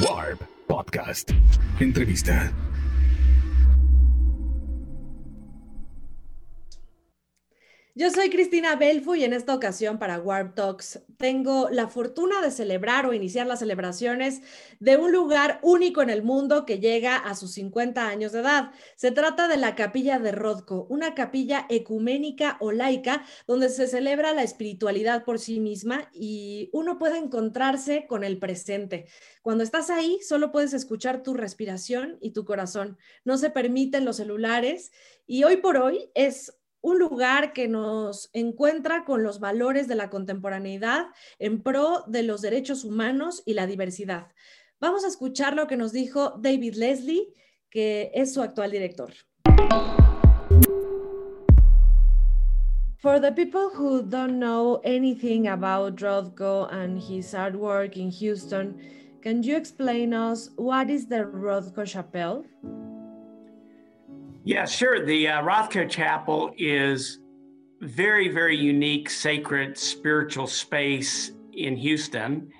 Warp Podcast. Entrevista. Yo soy Cristina Belfu y en esta ocasión para Warp Talks tengo la fortuna de celebrar o iniciar las celebraciones de un lugar único en el mundo que llega a sus 50 años de edad. Se trata de la Capilla de Rodko, una capilla ecuménica o laica donde se celebra la espiritualidad por sí misma y uno puede encontrarse con el presente. Cuando estás ahí, solo puedes escuchar tu respiración y tu corazón. No se permiten los celulares y hoy por hoy es un lugar que nos encuentra con los valores de la contemporaneidad en pro de los derechos humanos y la diversidad. Vamos a escuchar lo que nos dijo David Leslie, que es su actual director. For the people who don't know anything about Rothko and his artwork in Houston, can you explain us what is the Rothko Chapel? Yeah, sure. The uh, Rothko Chapel is very, very unique, sacred, spiritual space in Houston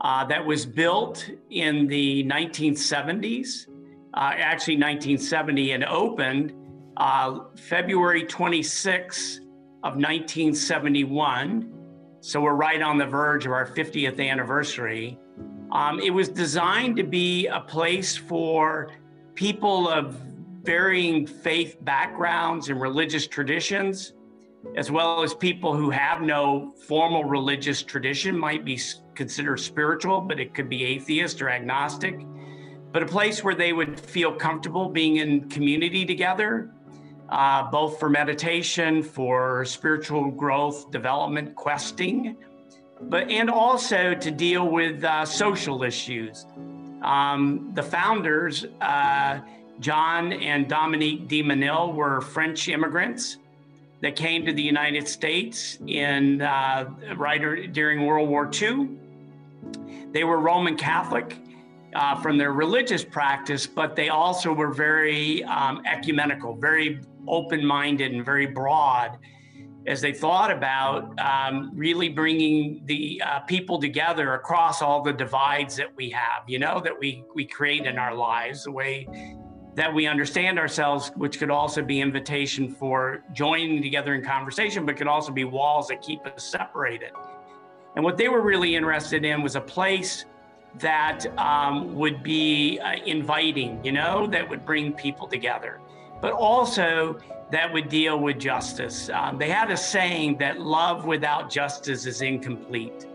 uh, that was built in the 1970s, uh, actually 1970, and opened uh, February 26 of 1971. So we're right on the verge of our 50th anniversary. Um, it was designed to be a place for people of varying faith backgrounds and religious traditions, as well as people who have no formal religious tradition, might be considered spiritual, but it could be atheist or agnostic. But a place where they would feel comfortable being in community together, uh, both for meditation, for spiritual growth, development, questing, but and also to deal with uh, social issues. Um, the founders. Uh, John and Dominique de Menil were French immigrants that came to the United States in uh, right during World War II. They were Roman Catholic uh, from their religious practice, but they also were very um, ecumenical, very open minded, and very broad as they thought about um, really bringing the uh, people together across all the divides that we have, you know, that we, we create in our lives, the way that we understand ourselves, which could also be invitation for joining together in conversation, but could also be walls that keep us separated. And what they were really interested in was a place that um, would be uh, inviting, you know, that would bring people together, but also that would deal with justice. Um, they had a saying that love without justice is incomplete.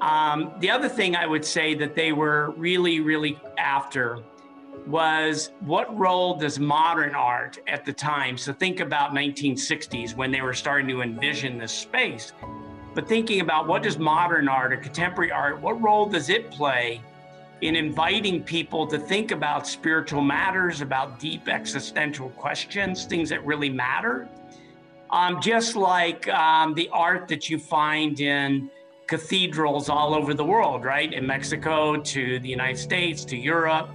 Um, the other thing I would say that they were really, really after was what role does modern art at the time so think about 1960s when they were starting to envision this space but thinking about what does modern art or contemporary art what role does it play in inviting people to think about spiritual matters about deep existential questions things that really matter? Um, just like um, the art that you find in cathedrals all over the world right? In mexico to the united states to europe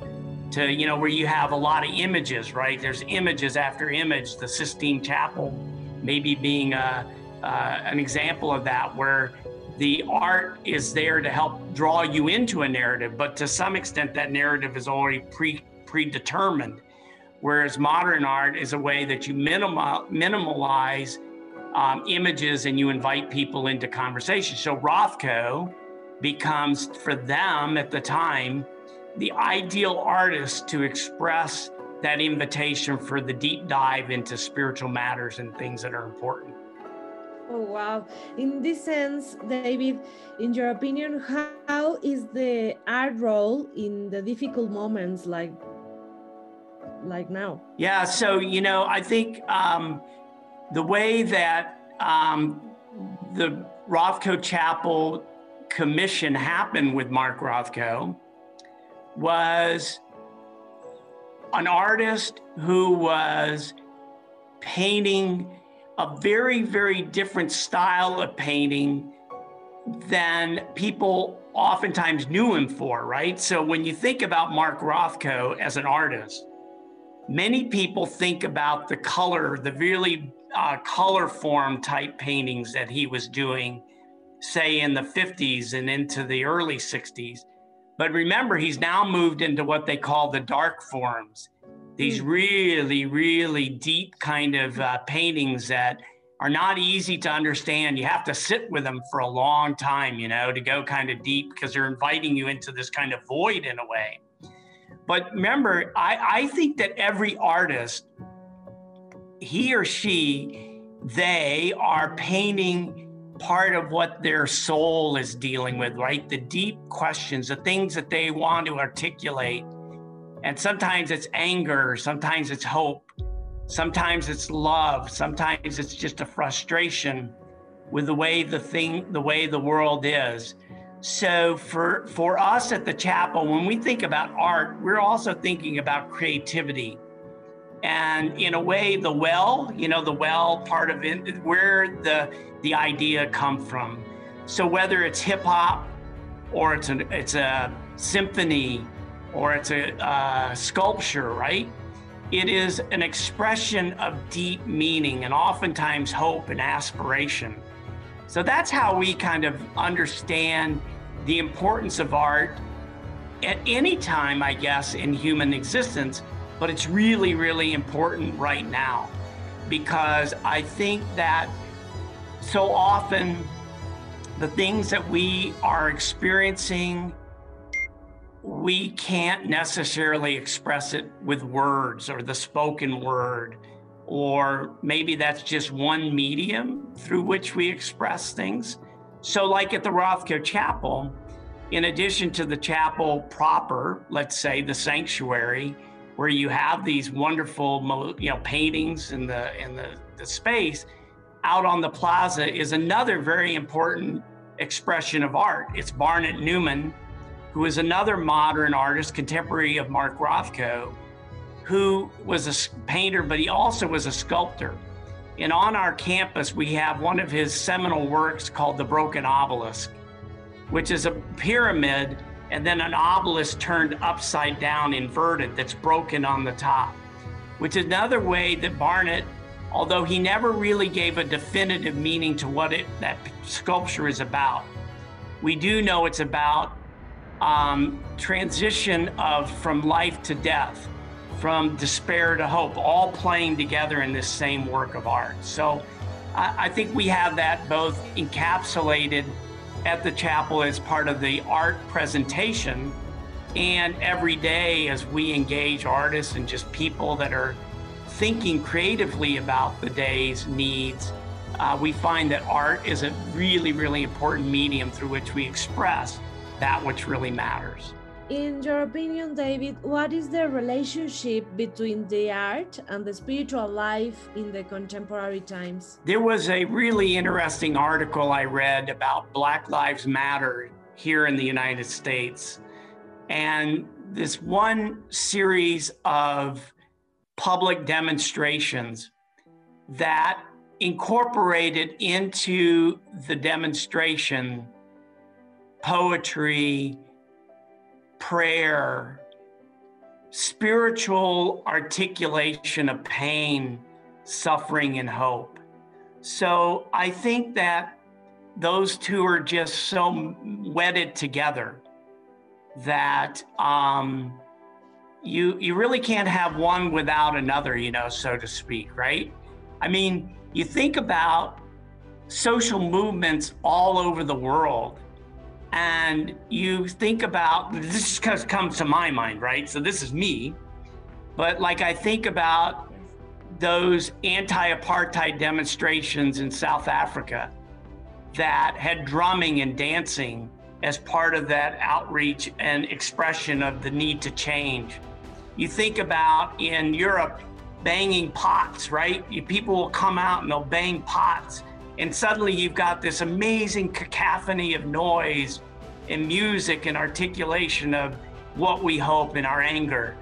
to you know where you have a lot of images right? There's images after image. The sistine chapel maybe being a, uh, an example of that where the art is there to help draw you into a narrative but to some extent that narrative is already pre predetermined. Whereas modern art is a way that you minimal, minimalize um, images and you invite people into conversation. So rothko becomes for them at the time the ideal artist to express that invitation for the deep dive into spiritual matters and things that are important. Oh, wow. In this sense, David, in your opinion, how is the art role in the difficult moments like like now? Yeah, so, you know, I think um, the way that um, the Rothko Chapel commission happened with Mark Rothko was an artist who was painting a very, very different style of painting than people oftentimes knew him for, right? So when you think about Mark Rothko as an artist, many people think about the color, the really uh, color form type paintings that he was doing, say in the 50s and into the early 60s. But remember, he's now moved into what they call the dark forms, these mm. really, really deep kind of uh, paintings that are not easy to understand. You have to sit with them for a long time, you know, to go kind of deep because they're inviting you into this kind of void in a way. But remember, I, I think that every artist, he or she, they are painting part of what their soul is dealing with, right? The deep questions, the things that they want to articulate. And sometimes it's anger, sometimes it's hope, sometimes it's love, sometimes it's just a frustration with the way the thing, the way the world is. So for for us at the chapel, when we think about art, we're also thinking about creativity and in a way the well you know the well part of it where the the idea come from. So whether it's hip hop or it's an it's a symphony or it's a uh, sculpture right? It is an expression of deep meaning and oftentimes hope and aspiration. So that's how we kind of understand the importance of art at any time i guess in human existence but it's really, really important right now because I think that so often the things that we are experiencing, we can't necessarily express it with words or the spoken word, or maybe that's just one medium through which we express things. So, like at the Rothko Chapel, in addition to the chapel proper, let's say the sanctuary, where you have these wonderful you know paintings in the in the, the space out on the plaza is another very important expression of art. It's barnett newman who is another modern artist contemporary of mark rothko who was a painter but he also was a sculptor. And on our campus we have one of his seminal works called the broken obelisk which is a pyramid and then an obelisk turned upside down, inverted, that's broken on the top, which is another way that Barnett, although he never really gave a definitive meaning to what it, that sculpture is about, we do know it's about um, transition of from life to death, from despair to hope, all playing together in this same work of art. So I, I think we have that both encapsulated at the chapel as part of the art presentation. And every day, as we engage artists and just people that are thinking creatively about the day's needs, uh, we find that art is a really, really important medium through which we express that which really matters. In your opinion, David, what is the relationship between the art and the spiritual life in the contemporary times? There was a really interesting article I read about Black Lives Matter here in the United States. And this one series of public demonstrations that incorporated into the demonstration poetry, prayer, spiritual articulation of pain, suffering, and hope. So I think that those two are just so wedded together that um, you you really can't have one without another, you know, so to speak, right? I mean, you think about social movements all over the world and you think about this just comes to my mind, right? So this is me, but like I think about those anti-apartheid demonstrations in South Africa that had drumming and dancing as part of that outreach and expression of the need to change. You think about in Europe banging pots, right? People will come out and they'll bang pots and suddenly you've got this amazing cacophony of noise and music and articulation of what we hope in our anger.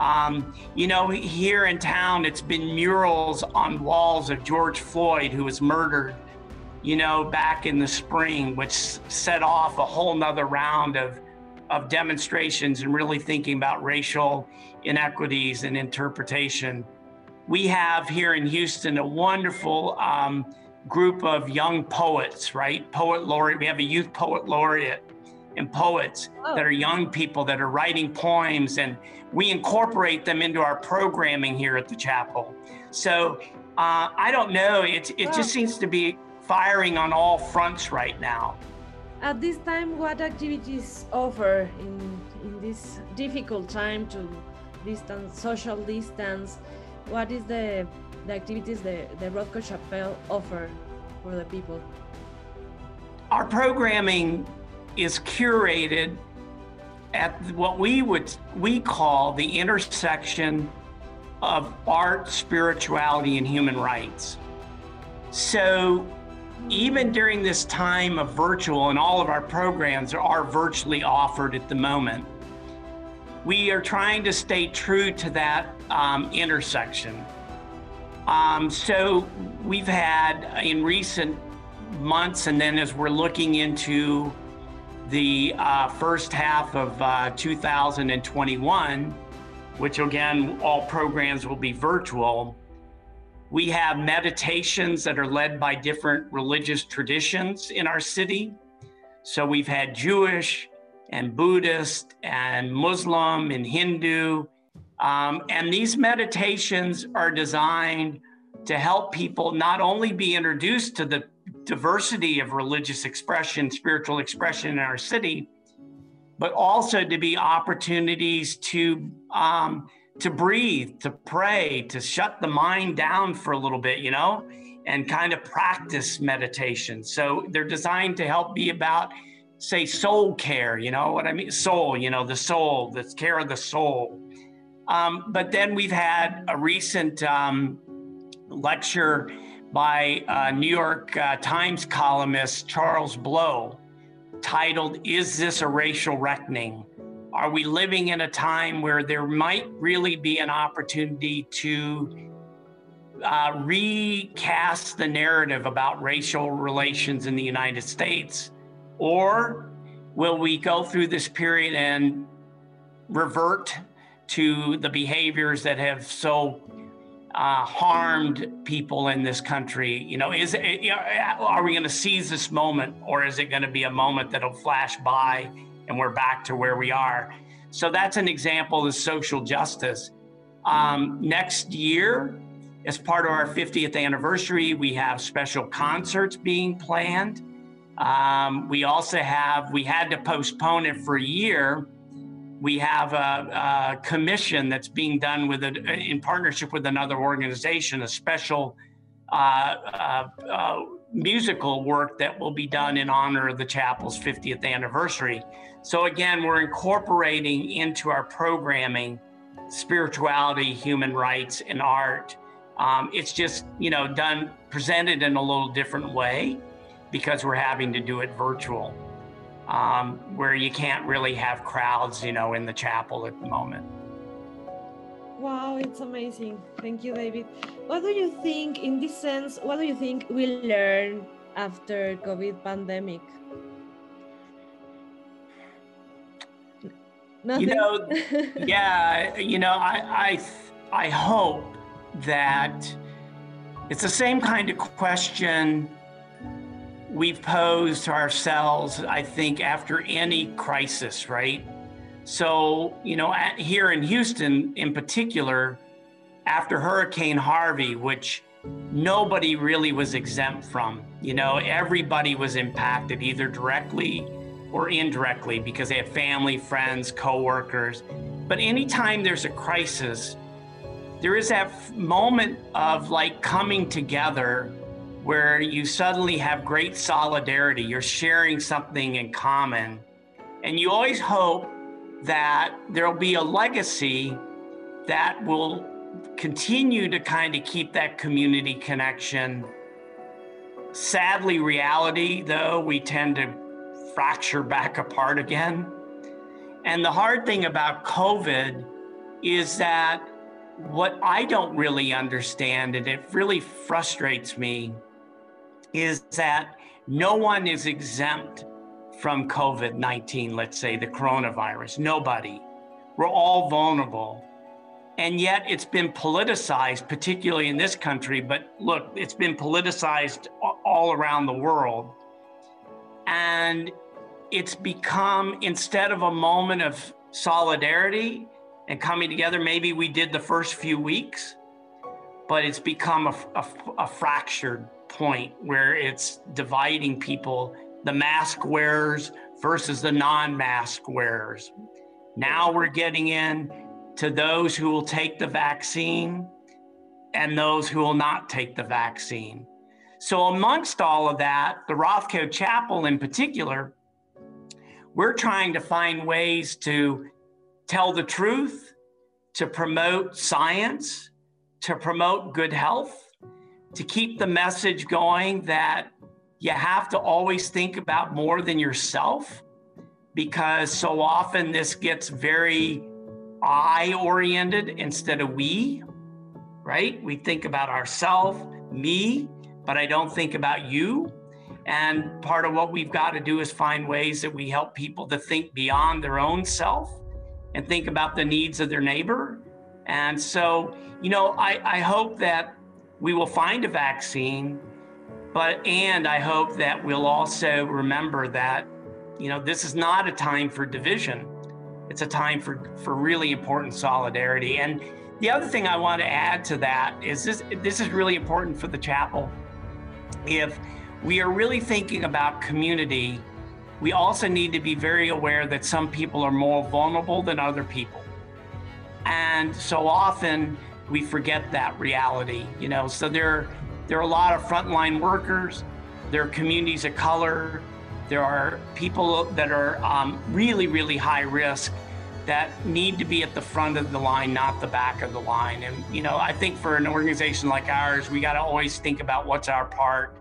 Um, you know, here in town, it's been murals on walls of George Floyd, who was murdered, you know, back in the spring, which set off a whole nother round of, of demonstrations and really thinking about racial inequities and interpretation. We have here in Houston a wonderful um, group of young poets, right? Poet laureate. We have a youth poet laureate and poets Oh. that are young people that are writing poems, and we incorporate them into our programming here at the chapel. So uh, I don't know. It, it Wow. just seems to be firing on all fronts right now. At this time, what activities offer in, in this difficult time to distance, social distance? What is the, the activities the, the Rothko Chapel offer for the people? Our programming is curated at what we would we call the intersection of art, spirituality, and human rights. So even during this time of virtual, and all of our programs are virtually offered at the moment, we are trying to stay true to that um, intersection. Um, so we've had in recent months, and then as we're looking into the uh, first half of uh, 2021, which again, all programs will be virtual. We have meditations that are led by different religious traditions in our city. So we've had Jewish and Buddhist and Muslim and Hindu. Um, and these meditations are designed to help people not only be introduced to the diversity of religious expression, spiritual expression in our city, but also to be opportunities to um, to breathe, to pray, to shut the mind down for a little bit, you know, and kind of practice meditation. So they're designed to help be about, say, soul care. You know what I mean? Soul, you know, the soul, the care of the soul. Um, but then we've had a recent um, lecture by uh, New York uh, Times columnist Charles Blow titled, Is This a Racial Reckoning? Are we living in a time where there might really be an opportunity to uh, recast the narrative about racial relations in the United States? Or will we go through this period and revert to the behaviors that have so uh, harmed people in this country. You know, is it, are we going to seize this moment, or is it going to be a moment that'll flash by and we're back to where we are? So that's an example of social justice. Um, next year, as part of our 50th anniversary, we have special concerts being planned. Um, we also have, we had to postpone it for a year we have a, a, commission that's being done with it in partnership with another organization, a special uh, uh, uh, musical work that will be done in honor of the chapel's 50th anniversary. So again, we're incorporating into our programming spirituality, human rights, and art. Um, it's just you know done presented in a little different way because we're having to do it virtual um, where you can't really have crowds, you know, in the chapel at the moment. Wow, it's amazing. Thank you, David. What do you think, in this sense, what do you think we learn after COVID pandemic? Nothing? You know, yeah, you know, I, I, I hope that it's the same kind of question we've posed ourselves, I think, after any crisis, right? So, you know, at, here in Houston in particular, after Hurricane Harvey, which nobody really was exempt from, you know, everybody was impacted either directly or indirectly because they have family, friends, coworkers. But anytime there's a crisis, there is that moment of like coming together where you suddenly have great solidarity. You're sharing something in common. And you always hope that there'll be a legacy that will continue to kind of keep that community connection. Sadly, reality, though, we tend to fracture back apart again. And the hard thing about COVID is that what I don't really understand, and it really frustrates me, is that no one is exempt from COVID 19, let's say the coronavirus. Nobody. We're all vulnerable. And yet it's been politicized, particularly in this country, but look, it's been politicized all around the world. And it's become instead of a moment of solidarity and coming together, maybe we did the first few weeks, but it's become a, a, a fractured point where it's dividing people, the mask wearers versus the non mask wearers. Now we're getting in to those who will take the vaccine and those who will not take the vaccine. So, amongst all of that, the Rothko Chapel in particular, we're trying to find ways to tell the truth, to promote science, to promote good health, to keep the message going that you have to always think about more than yourself because so often this gets very I oriented instead of we, right? We think about ourselves, me, but I don't think about you. And part of what we've got to do is find ways that we help people to think beyond their own self and think about the needs of their neighbor. And so, you know, I, I hope that we will find a vaccine, but and I hope that we'll also remember that, you know, this is not a time for division. It's a time for, for really important solidarity. And the other thing I want to add to that is this this is really important for the chapel. If we are really thinking about community, we also need to be very aware that some people are more vulnerable than other people. And so often we forget that reality, you know. So there, there are a lot of frontline workers, there are communities of color, there are people that are um, really, really high risk that need to be at the front of the line, not the back of the line. And, you know, I think for an organization like ours, we got to always think about what's our part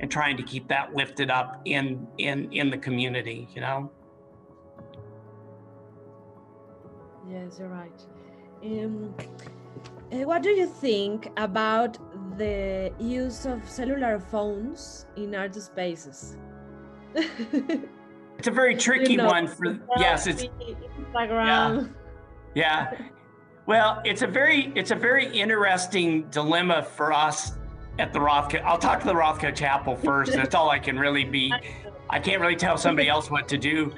and trying to keep that lifted up in in in the community you know yes you're right um, Eh, what do you think about the use of cellular phones in art spaces it's a very tricky you know, one for yes it's Instagram. yeah yeah well it's a very it's a very interesting dilemma for us at the Rothko. I'll talk to the Rothko Chapel first. That's all I can really be. I can't really tell somebody else what to do.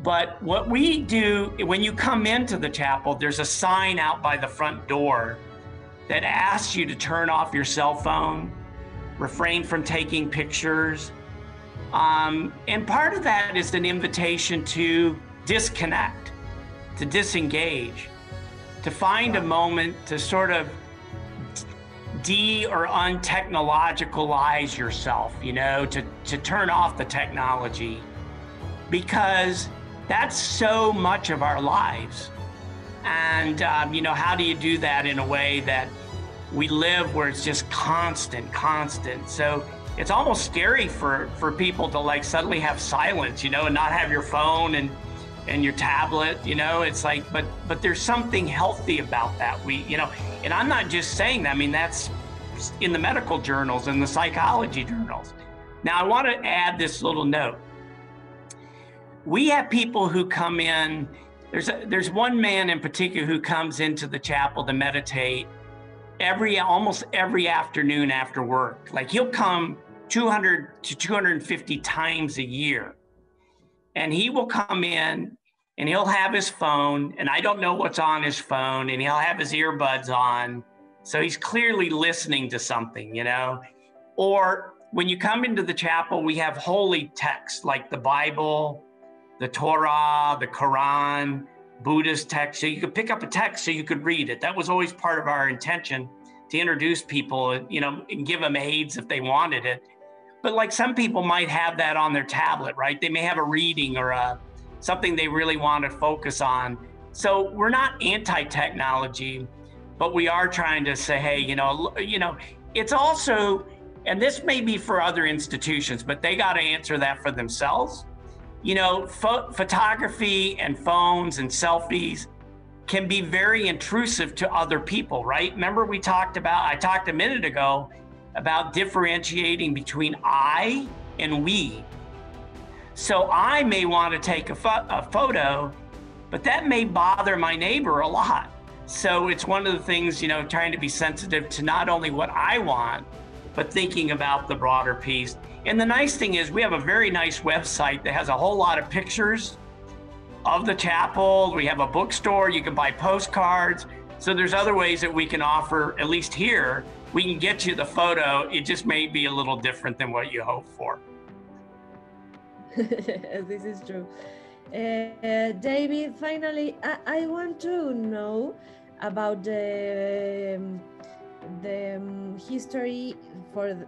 But what we do when you come into the chapel, there's a sign out by the front door that asks you to turn off your cell phone, refrain from taking pictures. Um, and part of that is an invitation to disconnect, to disengage, to find a moment to sort of de or untechnologicalize yourself, you know, to, to turn off the technology because that's so much of our lives. And, um, you know, how do you do that in a way that we live where it's just constant, constant? So it's almost scary for, for people to like suddenly have silence, you know, and not have your phone and, and your tablet, you know, it's like, but, but there's something healthy about that. We, you know, and I'm not just saying that, I mean, that's in the medical journals and the psychology journals. Now, I want to add this little note. We have people who come in, there's, a, there's one man in particular who comes into the chapel to meditate every almost every afternoon after work. Like he'll come 200 to 250 times a year. And he will come in and he'll have his phone, and I don't know what's on his phone, and he'll have his earbuds on. So he's clearly listening to something, you know? Or when you come into the chapel, we have holy texts like the Bible, the Torah, the Quran, Buddhist text. So you could pick up a text so you could read it. That was always part of our intention to introduce people, you know, and give them aids if they wanted it. But like some people might have that on their tablet, right? They may have a reading or a something they really want to focus on. So we're not anti-technology, but we are trying to say, hey, you know, you know, it's also, and this may be for other institutions, but they got to answer that for themselves. You know, pho- photography and phones and selfies can be very intrusive to other people, right? Remember, we talked about, I talked a minute ago about differentiating between I and we. So I may want to take a, fo- a photo, but that may bother my neighbor a lot. So it's one of the things, you know, trying to be sensitive to not only what I want, but thinking about the broader piece. And the nice thing is, we have a very nice website that has a whole lot of pictures of the chapel. We have a bookstore. You can buy postcards. So there's other ways that we can offer, at least here, we can get you the photo. It just may be a little different than what you hope for. this is true. Uh, David, finally, I, I, want to know about the um, the um, history for the,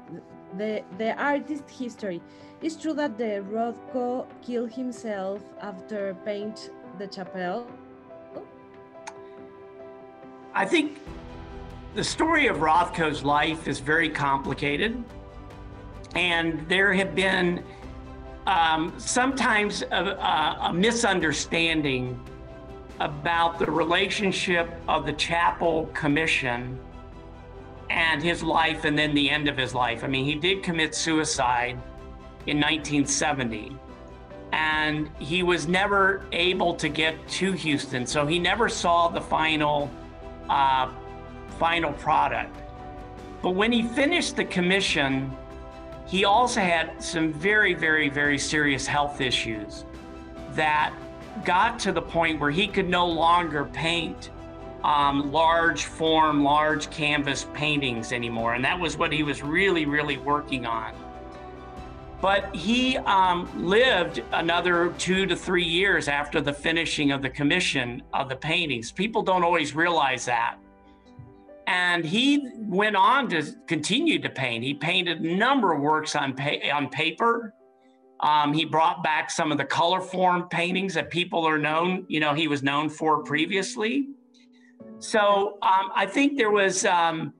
the, the artist history. It's true that the Rothko killed himself after paint the chapel. I think the story of Rothko's life is very complicated, and there have been um, sometimes a, a, misunderstanding about the relationship of the chapel commission and his life and then the end of his life. I mean, he did commit suicide in 1970 and he was never able to get to Houston. So he never saw the final, uh, final product. But when he finished the commission, he also had some very, very, very serious health issues that got to the point where he could no longer paint um, large form, large canvas paintings anymore. And that was what he was really, really working on. But he um, lived another two to three years after the finishing of the commission of the paintings. People don't always realize that. And he went on to continue to paint. He painted a number of works on, pa- on paper. Um, he brought back some of the color form paintings that people are known, you know, he was known for previously. So um, I think there was, um,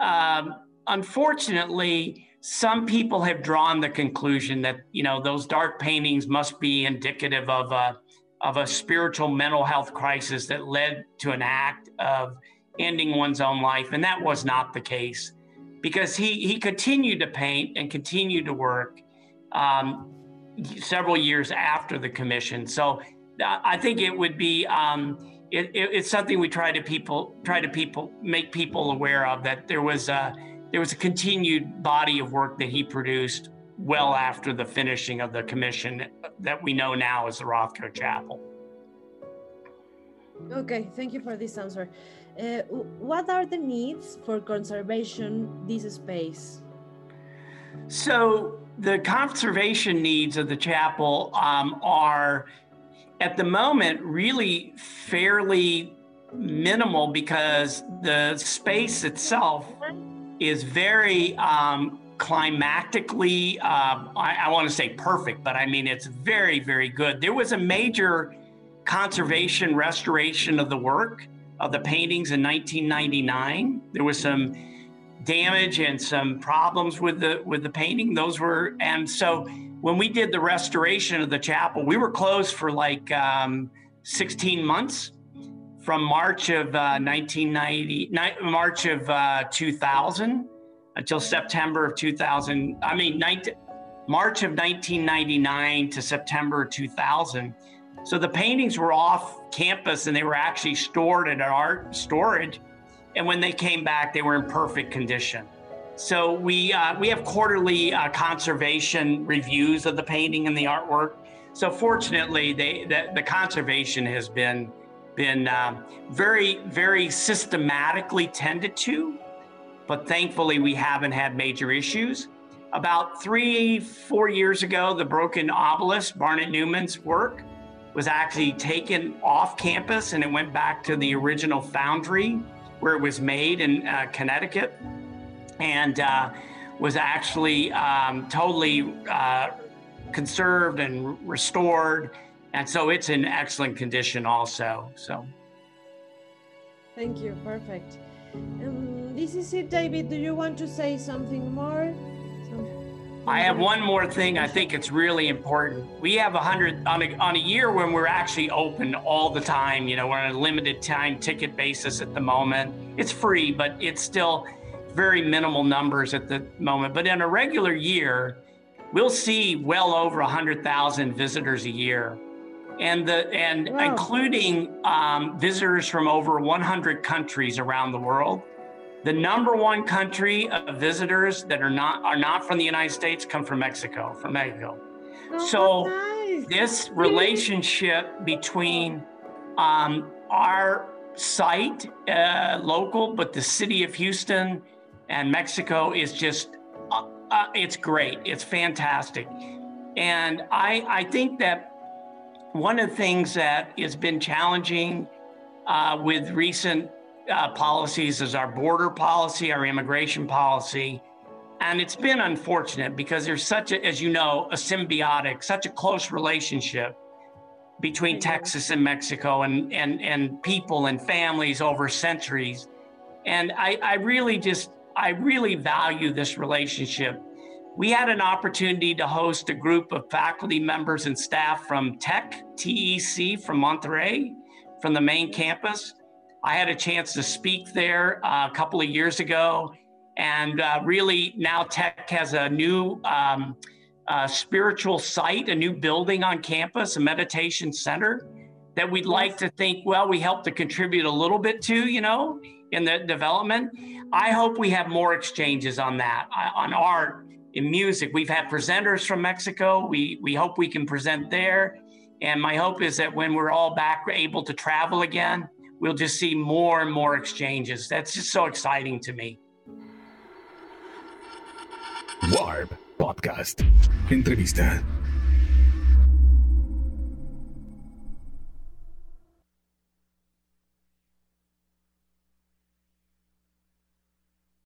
um, unfortunately, some people have drawn the conclusion that you know those dark paintings must be indicative of a of a spiritual mental health crisis that led to an act of ending one's own life, and that was not the case, because he he continued to paint and continued to work um, several years after the commission. So I think it would be. Um, it, it, it's something we try to people try to people make people aware of that there was a there was a continued body of work that he produced well after the finishing of the commission that we know now as the Rothko Chapel. Okay, thank you for this answer. Uh, what are the needs for conservation this space? So the conservation needs of the chapel um, are at the moment really fairly minimal because the space itself is very um, climactically, uh, I, I want to say perfect, but I mean, it's very, very good. There was a major conservation restoration of the work of the paintings in 1999. There was some damage and some problems with the with the painting. Those were and so when we did the restoration of the chapel, we were closed for like um, 16 months from March of uh, 1990, March of uh, 2000 until September of 2000. I mean, 19, March of 1999 to September 2000. So the paintings were off campus and they were actually stored at art storage. And when they came back, they were in perfect condition. So we uh, we have quarterly uh, conservation reviews of the painting and the artwork. So fortunately, they the, the conservation has been been uh, very very systematically tended to, but thankfully we haven't had major issues. About three four years ago, the broken obelisk, Barnett Newman's work, was actually taken off campus and it went back to the original foundry where it was made in uh, Connecticut and uh, was actually um, totally uh, conserved and restored. And so it's in excellent condition also. So. Thank you. Perfect. Um, this is it, David. Do you want to say something more? I have one more thing. I think it's really important. We have a hundred on a, on a year when we're actually open all the time. You know, we're on a limited time ticket basis at the moment. It's free, but it's still very minimal numbers at the moment. But in a regular year, we'll see well over 100,000 visitors a year. And the and wow. including um, visitors from over 100 countries around the world. The number one country of visitors that are not are not from the United States come from Mexico, from Mexico. Oh, So, nice. This relationship between um, our site, uh, local, but the city of Houston and Mexico is just, uh, uh, it's great. It's fantastic. And I, I think that one of the things that has been challenging uh, with recent uh, policies is our border policy, our immigration policy. And it's been unfortunate because there's such a, as you know, a symbiotic, such a close relationship between Mhm. Texas and Mexico and, and, and people and families over centuries. And I, I really just, I really value this relationship. We had an opportunity to host a group of faculty members and staff from Tech, TEC from Monterrey, from the main campus. I had a chance to speak there uh, a couple of years ago. And uh, really, now Tech has a new um, uh, spiritual site, a new building on campus, a meditation center that we'd like to think, well, we helped to contribute a little bit to, you know, in the development. I hope we have more exchanges on that, uh, on art, in music. We've had presenters from Mexico. We, we hope we can present there. And my hope is that when we're all back able to travel again, we'll just see more and more exchanges. That's just so exciting to me. Warp Podcast. Entrevista.